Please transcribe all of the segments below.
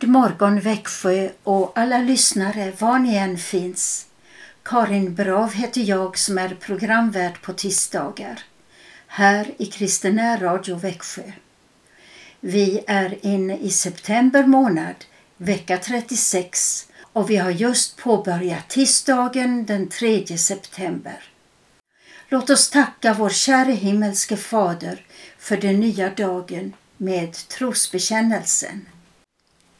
God morgon Växjö och alla lyssnare var ni än finns. Karin Brav heter jag som är programvärd på tisdagar här i Kristina Radio Växjö. Vi är inne i september månad, vecka 36 och vi har just påbörjat tisdagen den 3 september. Låt oss tacka vår käre himmelske Fader för den nya dagen med trosbekännelsen.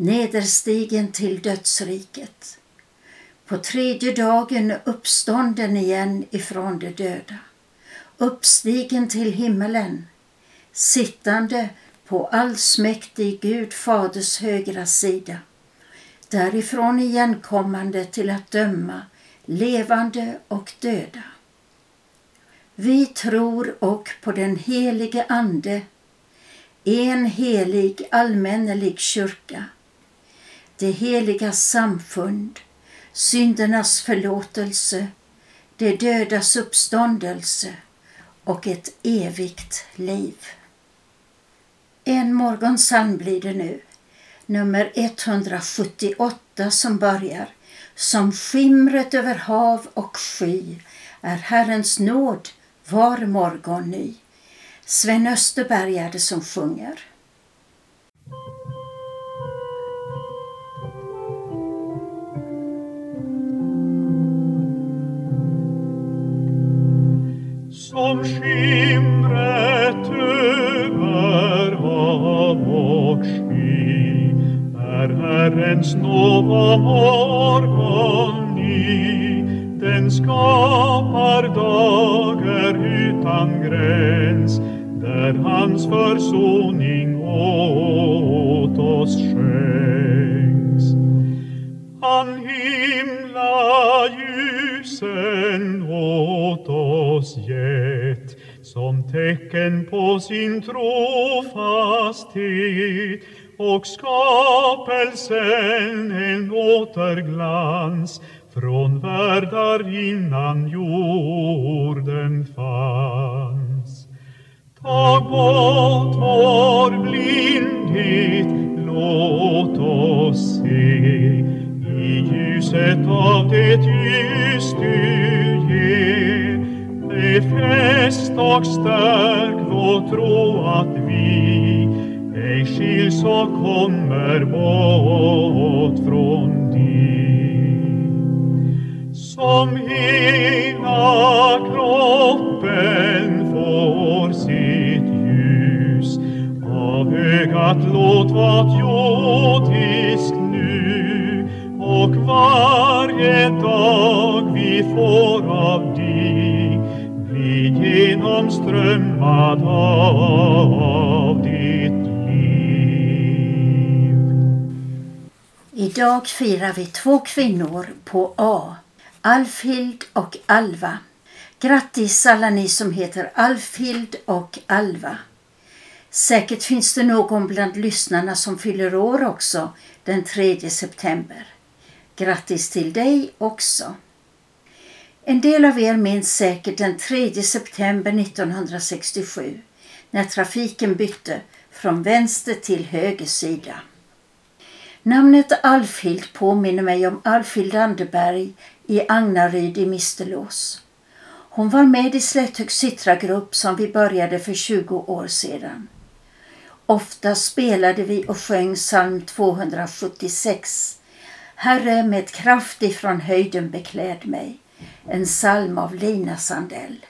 nederstigen till dödsriket. På tredje dagen uppstånden igen ifrån de döda, uppstigen till himmelen, sittande på allsmäktig Gud Faders högra sida, därifrån igenkommande till att döma levande och döda. Vi tror och på den helige Ande, en helig allmännelig kyrka, det heliga samfund, syndernas förlåtelse, det dödas uppståndelse och ett evigt liv. En morgonsalm blir det nu, nummer 178 som börjar Som skimret över hav och sky är Herrens nåd var morgon ny. Sven Österberg är det som sjunger. Som skimret över hav och sky är Herrens nåd morgon ny. Den skapar dagar utan gräns där hans försoning och sin trofasthet och skapelsen en återglans från världar innan jorden fanns. Tag bort vår blindhet, låt oss se i ljuset av det ljus du ger. Befäst och stärk vår tro att vi ej skiljs och kommer bort från dig. Som hela kroppen får sitt ljus av ögat låt vart jordisk nu och varje dag vi får som strömmat av ditt liv. Idag firar vi två kvinnor på A, Alfhild och Alva. Grattis alla ni som heter Alfhild och Alva. Säkert finns det någon bland lyssnarna som fyller år också den 3 september. Grattis till dig också. En del av er minns säkert den 3 september 1967 när trafiken bytte från vänster till höger sida. Namnet Alfhild påminner mig om Alfhild Anderberg i Agnaryd i Misterlås. Hon var med i Slätthögs Citra-grupp som vi började för 20 år sedan. Ofta spelade vi och sjöng psalm 276. Herre med kraft ifrån höjden bekläd mig. En psalm av Lina Sandell.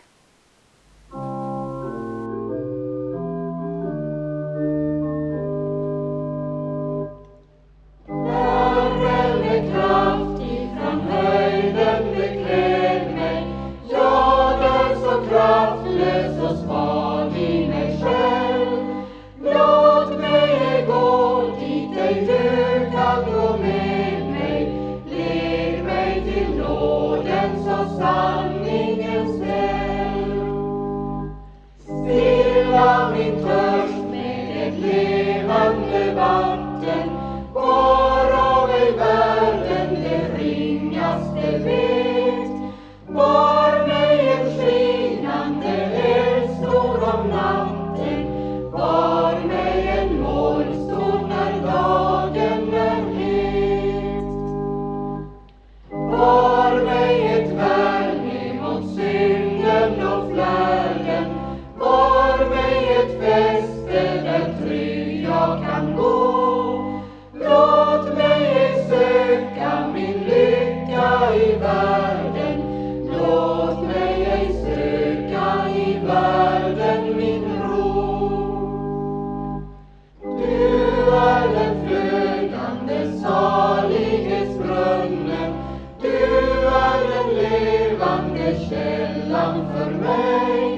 Framför mig.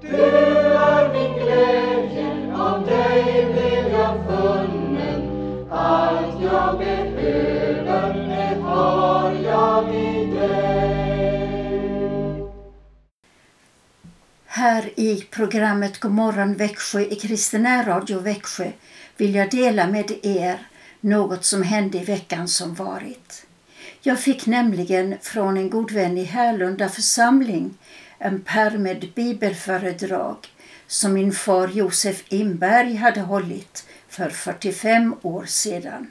Du är min glädje, av dig blev jag funnen. Allt jag behöver, det har jag i dig. Här i programmet Godmorgon Växjö i Kristina Radio Växjö vill jag dela med er något som hände i veckan som varit. Jag fick nämligen från en god vän i Härlunda församling en pärm med bibelföredrag som min far Josef Imberg hade hållit för 45 år sedan.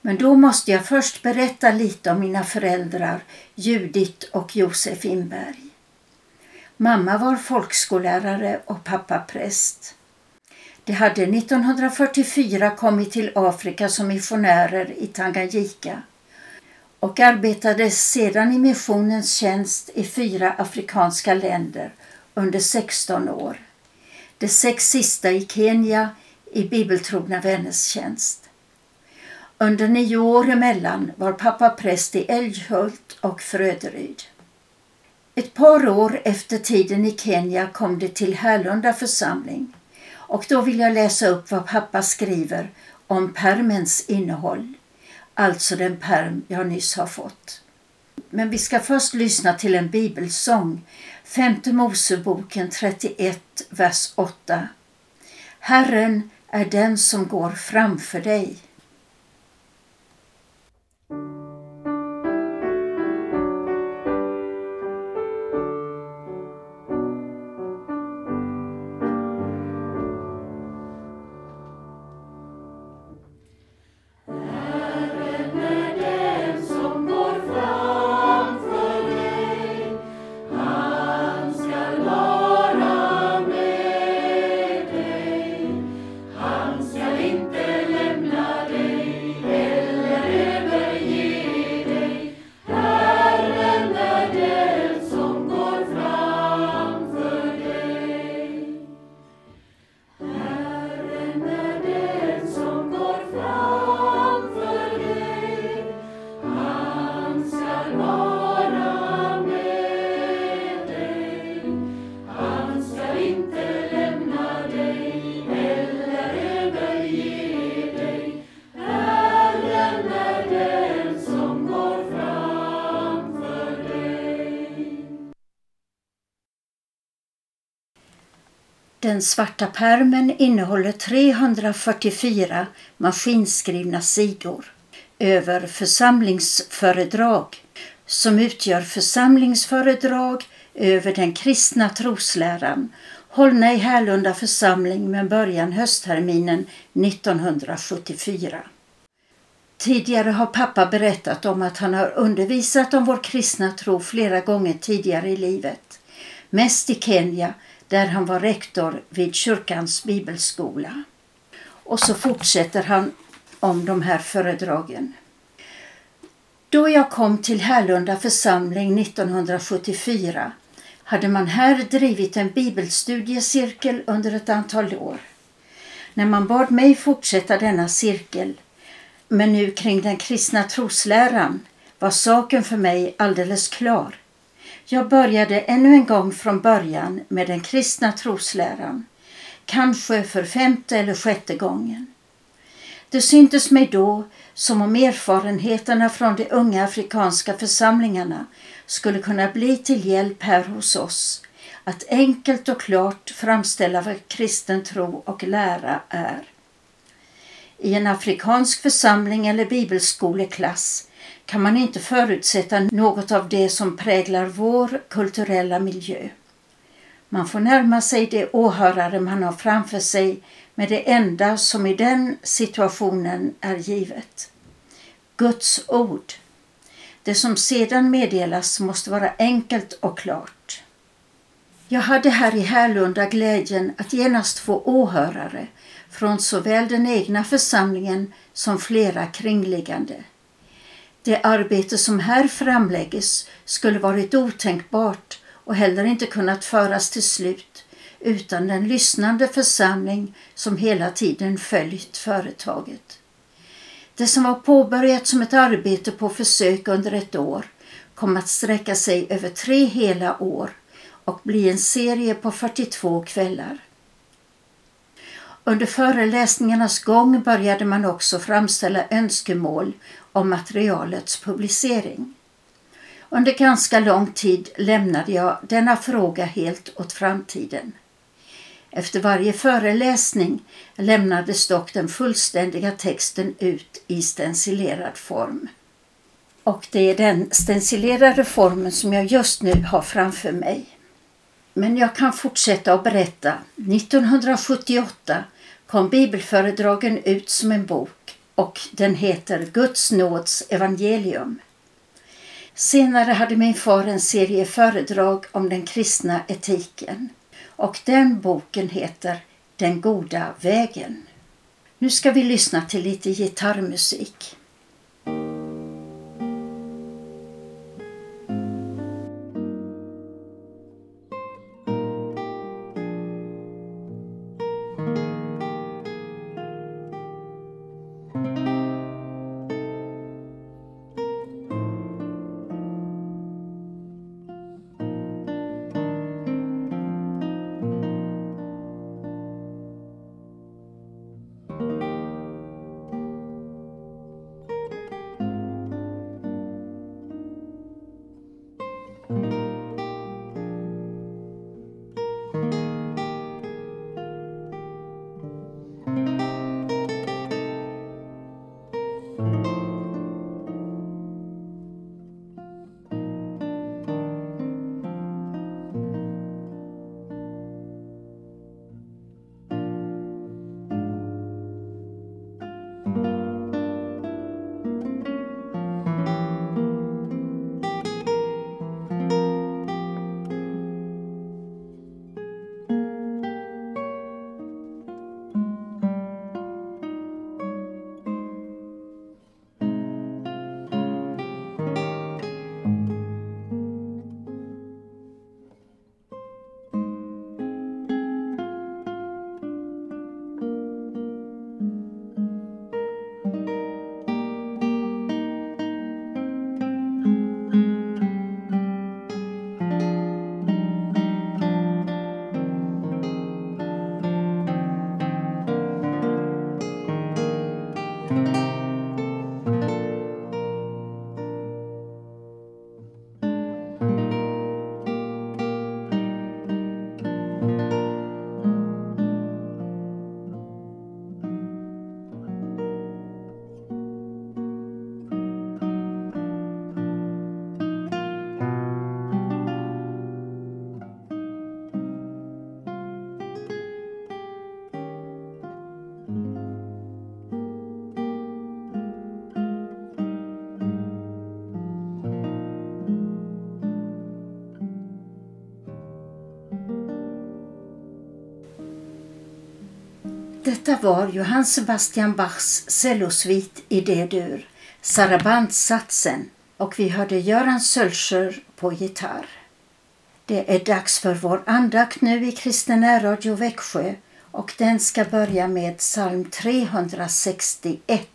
Men då måste jag först berätta lite om mina föräldrar Judit och Josef Imberg. Mamma var folkskollärare och pappa präst. De hade 1944 kommit till Afrika som missionärer i Tanganyika och arbetade sedan i missionens tjänst i fyra afrikanska länder under 16 år. De sex sista i Kenya i bibeltrogna vänners tjänst. Under nio år emellan var pappa präst i Älghult och Fröderyd. Ett par år efter tiden i Kenya kom det till Härlunda församling och då vill jag läsa upp vad pappa skriver om permens innehåll. Alltså den perm jag nyss har fått. Men vi ska först lyssna till en bibelsång. Femte Moseboken 31, vers 8. Herren är den som går framför dig. Den svarta pärmen innehåller 344 maskinskrivna sidor över församlingsföredrag som utgör församlingsföredrag över den kristna trosläran hållna i Härlunda församling med början höstterminen 1974. Tidigare har pappa berättat om att han har undervisat om vår kristna tro flera gånger tidigare i livet. Mest i Kenya där han var rektor vid kyrkans bibelskola. Och så fortsätter han om de här föredragen. Då jag kom till Härlunda församling 1974 hade man här drivit en bibelstudiecirkel under ett antal år. När man bad mig fortsätta denna cirkel, men nu kring den kristna trosläran, var saken för mig alldeles klar. Jag började ännu en gång från början med den kristna trosläran, kanske för femte eller sjätte gången. Det syntes mig då som om erfarenheterna från de unga afrikanska församlingarna skulle kunna bli till hjälp här hos oss att enkelt och klart framställa vad kristen tro och lära är. I en afrikansk församling eller bibelskoleklass kan man inte förutsätta något av det som präglar vår kulturella miljö. Man får närma sig de åhörare man har framför sig med det enda som i den situationen är givet. Guds ord. Det som sedan meddelas måste vara enkelt och klart. Jag hade här i Härlunda glädjen att genast få åhörare från såväl den egna församlingen som flera kringliggande. Det arbete som här framlägges skulle varit otänkbart och heller inte kunnat föras till slut utan den lyssnande församling som hela tiden följt företaget. Det som var påbörjat som ett arbete på försök under ett år kom att sträcka sig över tre hela år och bli en serie på 42 kvällar. Under föreläsningarnas gång började man också framställa önskemål om materialets publicering. Under ganska lång tid lämnade jag denna fråga helt åt framtiden. Efter varje föreläsning lämnades dock den fullständiga texten ut i stencilerad form. Och det är den stencilerade formen som jag just nu har framför mig. Men jag kan fortsätta att berätta. 1978 kom bibelföredragen ut som en bok och den heter Guds nåds evangelium. Senare hade min far en serie föredrag om den kristna etiken och den boken heter Den goda vägen. Nu ska vi lyssna till lite gitarrmusik. Detta var Johann Sebastian Bachs cellosvit i D-dur, Sarabandsatsen och vi hörde Göran Sölscher på gitarr. Det är dags för vår andakt nu i Kristen Radio Växjö och den ska börja med psalm 361.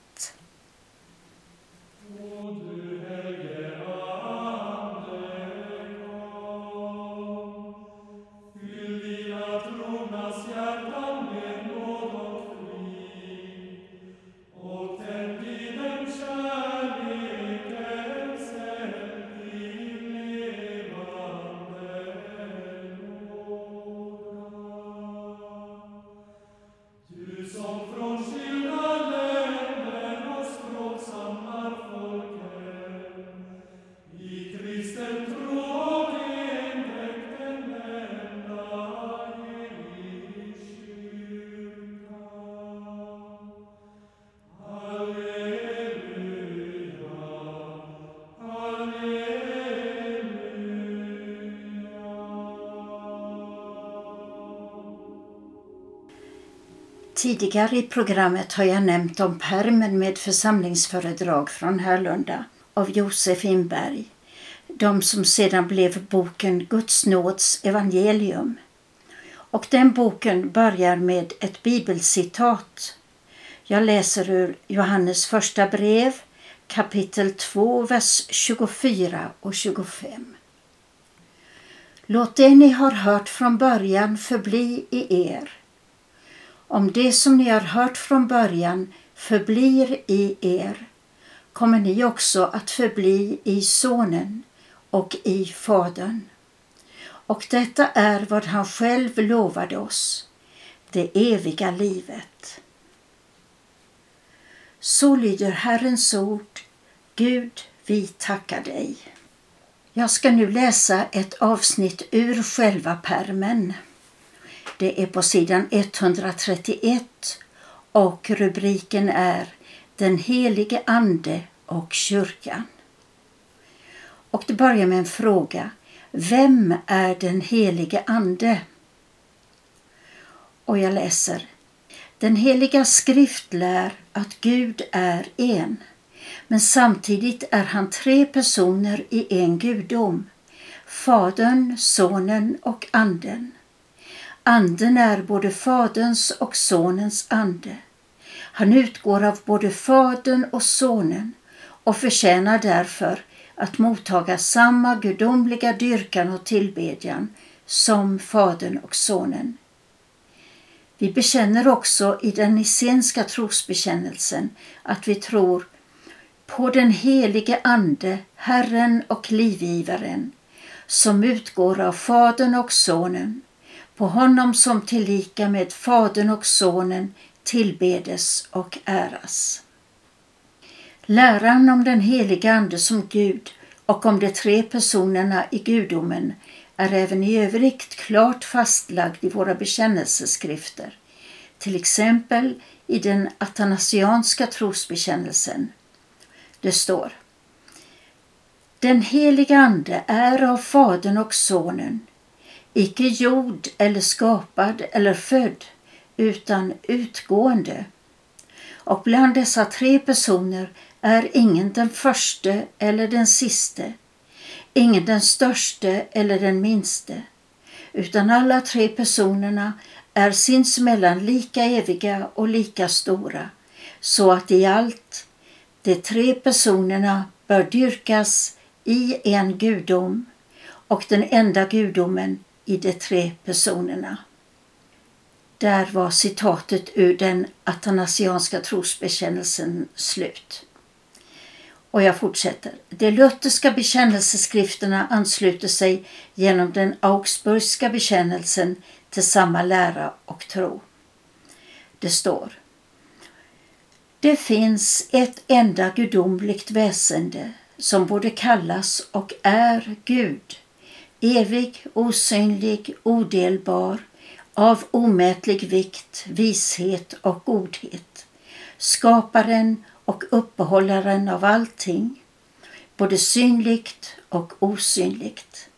Tidigare i programmet har jag nämnt om permen med församlingsföredrag från Härlunda av Josef Inberg. De som sedan blev boken Guds nåds evangelium. Och den boken börjar med ett bibelcitat. Jag läser ur Johannes första brev kapitel 2, vers 24 och 25. Låt det ni har hört från början förbli i er. Om det som ni har hört från början förblir i er kommer ni också att förbli i Sonen och i Fadern. Och detta är vad han själv lovade oss, det eviga livet. Så lyder Herrens ord. Gud, vi tackar dig. Jag ska nu läsa ett avsnitt ur själva permen. Det är på sidan 131 och rubriken är Den helige Ande och kyrkan. Och det börjar med en fråga. Vem är den helige Ande? Och jag läser. Den heliga skrift lär att Gud är en. Men samtidigt är han tre personer i en gudom. Fadern, Sonen och Anden. Anden är både Faderns och Sonens ande. Han utgår av både Fadern och Sonen och förtjänar därför att mottaga samma gudomliga dyrkan och tillbedjan som Fadern och Sonen. Vi bekänner också i den nicenska trosbekännelsen att vi tror på den helige Ande, Herren och livgivaren, som utgår av Fadern och Sonen, på honom som tillika med Fadern och Sonen tillbedes och äras. Läran om den heliga Ande som Gud och om de tre personerna i gudomen är även i övrigt klart fastlagd i våra bekännelseskrifter, till exempel i den atanasianska trosbekännelsen. Det står Den heliga Ande är av Fadern och Sonen, icke gjord eller skapad eller född, utan utgående. Och bland dessa tre personer är ingen den förste eller den siste, ingen den störste eller den minste, utan alla tre personerna är sinsemellan lika eviga och lika stora, så att i allt de tre personerna bör dyrkas i en gudom och den enda gudomen i de tre personerna. Där var citatet ur den atanasianska trosbekännelsen slut. Och jag fortsätter. De lutherska bekännelseskrifterna ansluter sig genom den augsburgska bekännelsen till samma lära och tro. Det står Det finns ett enda gudomligt väsende som både kallas och är Gud, evig, osynlig, odelbar, av omätlig vikt, vishet och godhet, skaparen och uppehållaren av allting, både synligt och osynligt.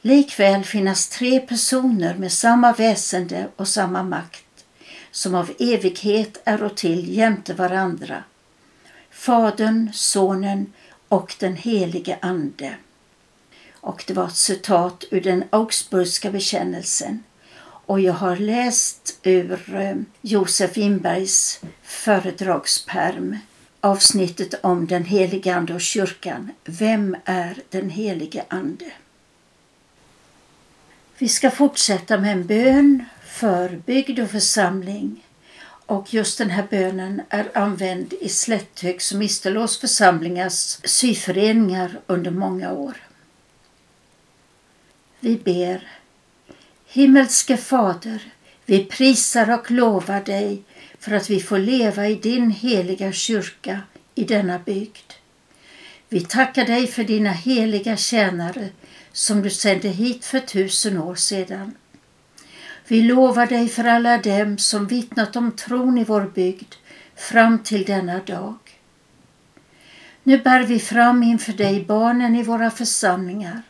Likväl finnas tre personer med samma väsende och samma makt, som av evighet är och till jämte varandra. Fadern, Sonen och den helige Ande. Och det var ett citat ur den Augsburgska bekännelsen och jag har läst ur eh, Josef Inbergs föredragsperm avsnittet om den helige Ande och kyrkan. Vem är den helige Ande? Vi ska fortsätta med en bön för bygd och församling. Och just den här bönen är använd i Slätthögs och Mistelås församlingars syföreningar under många år. Vi ber Himmelske Fader, vi prisar och lovar dig för att vi får leva i din heliga kyrka i denna bygd. Vi tackar dig för dina heliga tjänare som du sände hit för tusen år sedan. Vi lovar dig för alla dem som vittnat om tron i vår bygd fram till denna dag. Nu bär vi fram inför dig barnen i våra församlingar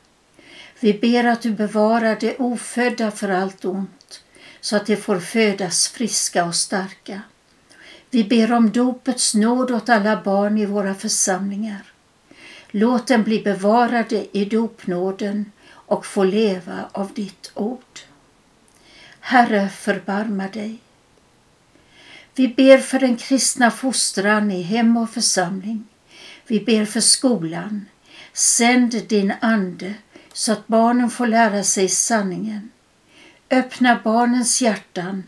vi ber att du bevarar de ofödda för allt ont, så att de får födas friska och starka. Vi ber om dopets nåd åt alla barn i våra församlingar. Låt dem bli bevarade i dopnåden och få leva av ditt ord. Herre, förbarma dig. Vi ber för den kristna fostran i hem och församling. Vi ber för skolan. Sänd din Ande så att barnen får lära sig sanningen. Öppna barnens hjärtan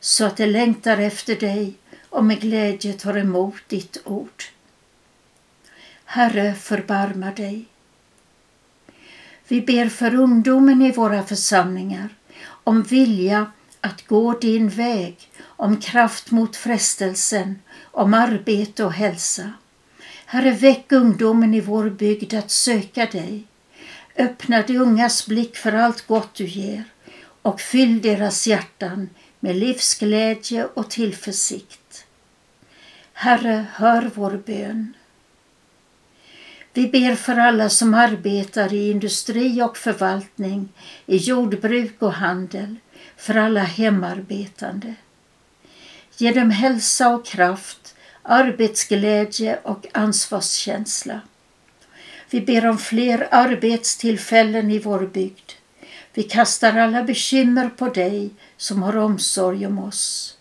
så att de längtar efter dig och med glädje tar emot ditt ord. Herre, förbarma dig. Vi ber för ungdomen i våra församlingar om vilja att gå din väg, om kraft mot frestelsen, om arbete och hälsa. Herre, väck ungdomen i vår bygd att söka dig. Öppna de ungas blick för allt gott du ger och fyll deras hjärtan med livsglädje och tillförsikt. Herre, hör vår bön. Vi ber för alla som arbetar i industri och förvaltning, i jordbruk och handel, för alla hemarbetande. Ge dem hälsa och kraft, arbetsglädje och ansvarskänsla. Vi ber om fler arbetstillfällen i vår bygd. Vi kastar alla bekymmer på dig som har omsorg om oss.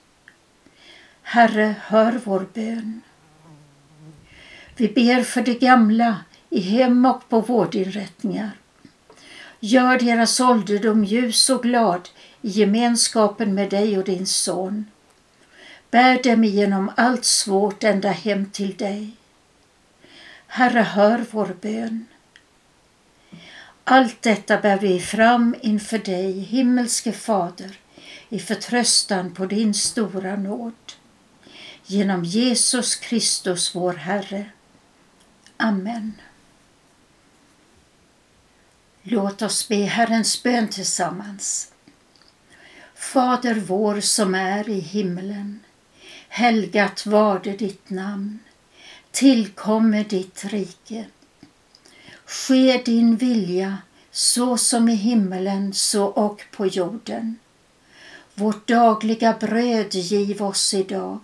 Herre, hör vår bön. Vi ber för de gamla i hem och på vårdinrättningar. Gör deras ålderdom ljus och glad i gemenskapen med dig och din son. Bär dem igenom allt svårt ända hem till dig. Herre, hör vår bön. Allt detta bär vi fram inför dig, himmelske Fader, i förtröstan på din stora nåd. Genom Jesus Kristus, vår Herre. Amen. Låt oss be Herrens bön tillsammans. Fader vår som är i himmelen. Helgat varde ditt namn. Tillkommer ditt rike. Ske din vilja så som i himmelen så och på jorden. Vårt dagliga bröd giv oss idag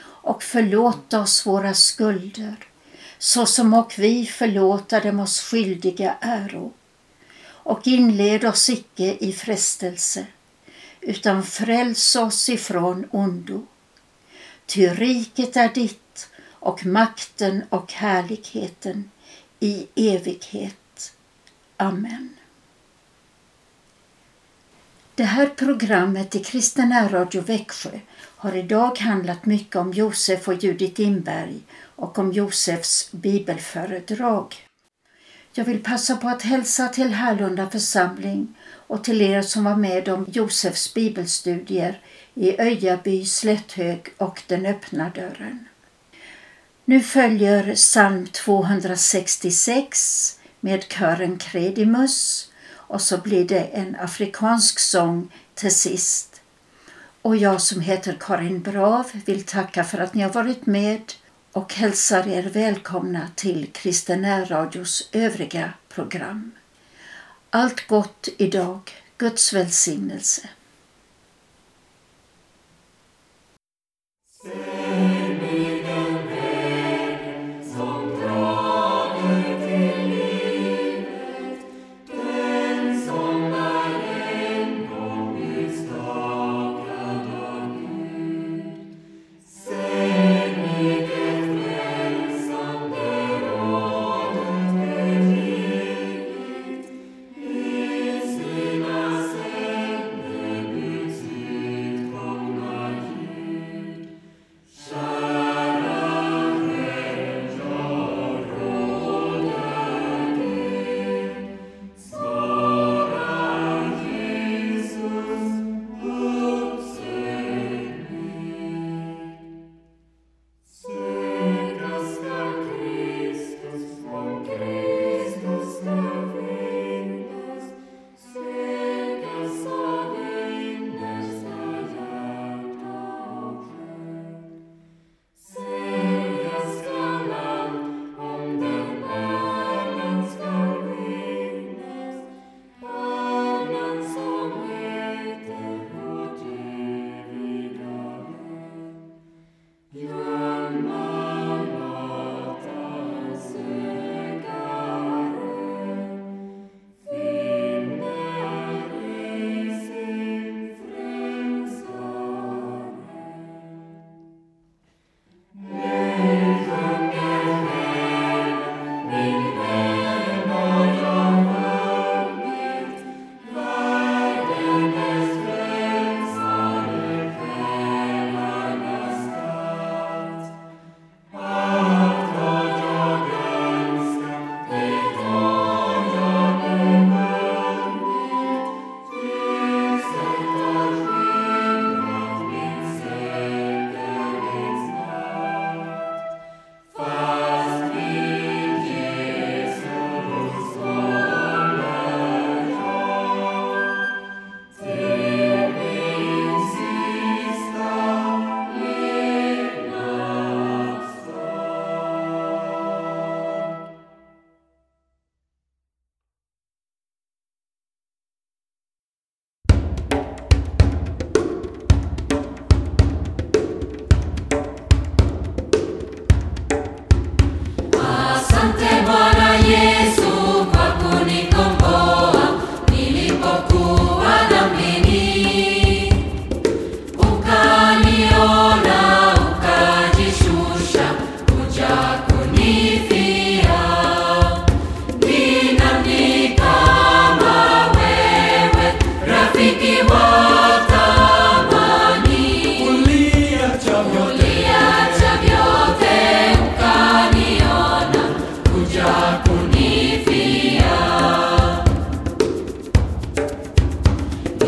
och förlåt oss våra skulder så som och vi förlåta dem oss skyldiga äro. Och inled oss icke i frestelse utan fräls oss ifrån ondo. Ty riket är ditt och makten och härligheten i evighet. Amen. Det här programmet i Kristen Radio Växjö har idag handlat mycket om Josef och Judit Inberg och om Josefs bibelföredrag. Jag vill passa på att hälsa till Härlunda församling och till er som var med om Josefs bibelstudier i Öjaby, Slätthög och Den öppna dörren. Nu följer psalm 266 med kören Credimus och så blir det en afrikansk sång till sist. Och jag som heter Karin Brav vill tacka för att ni har varit med och hälsar er välkomna till Kristen radios övriga program. Allt gott idag. Guds välsignelse.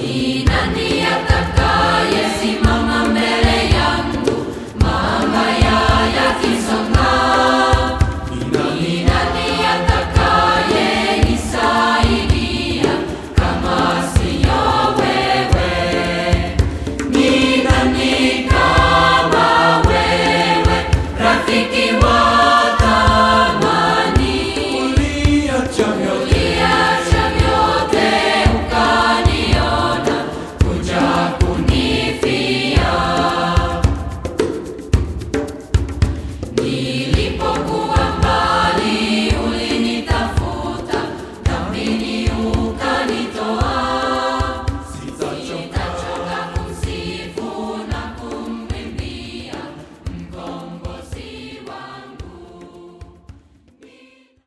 Inani.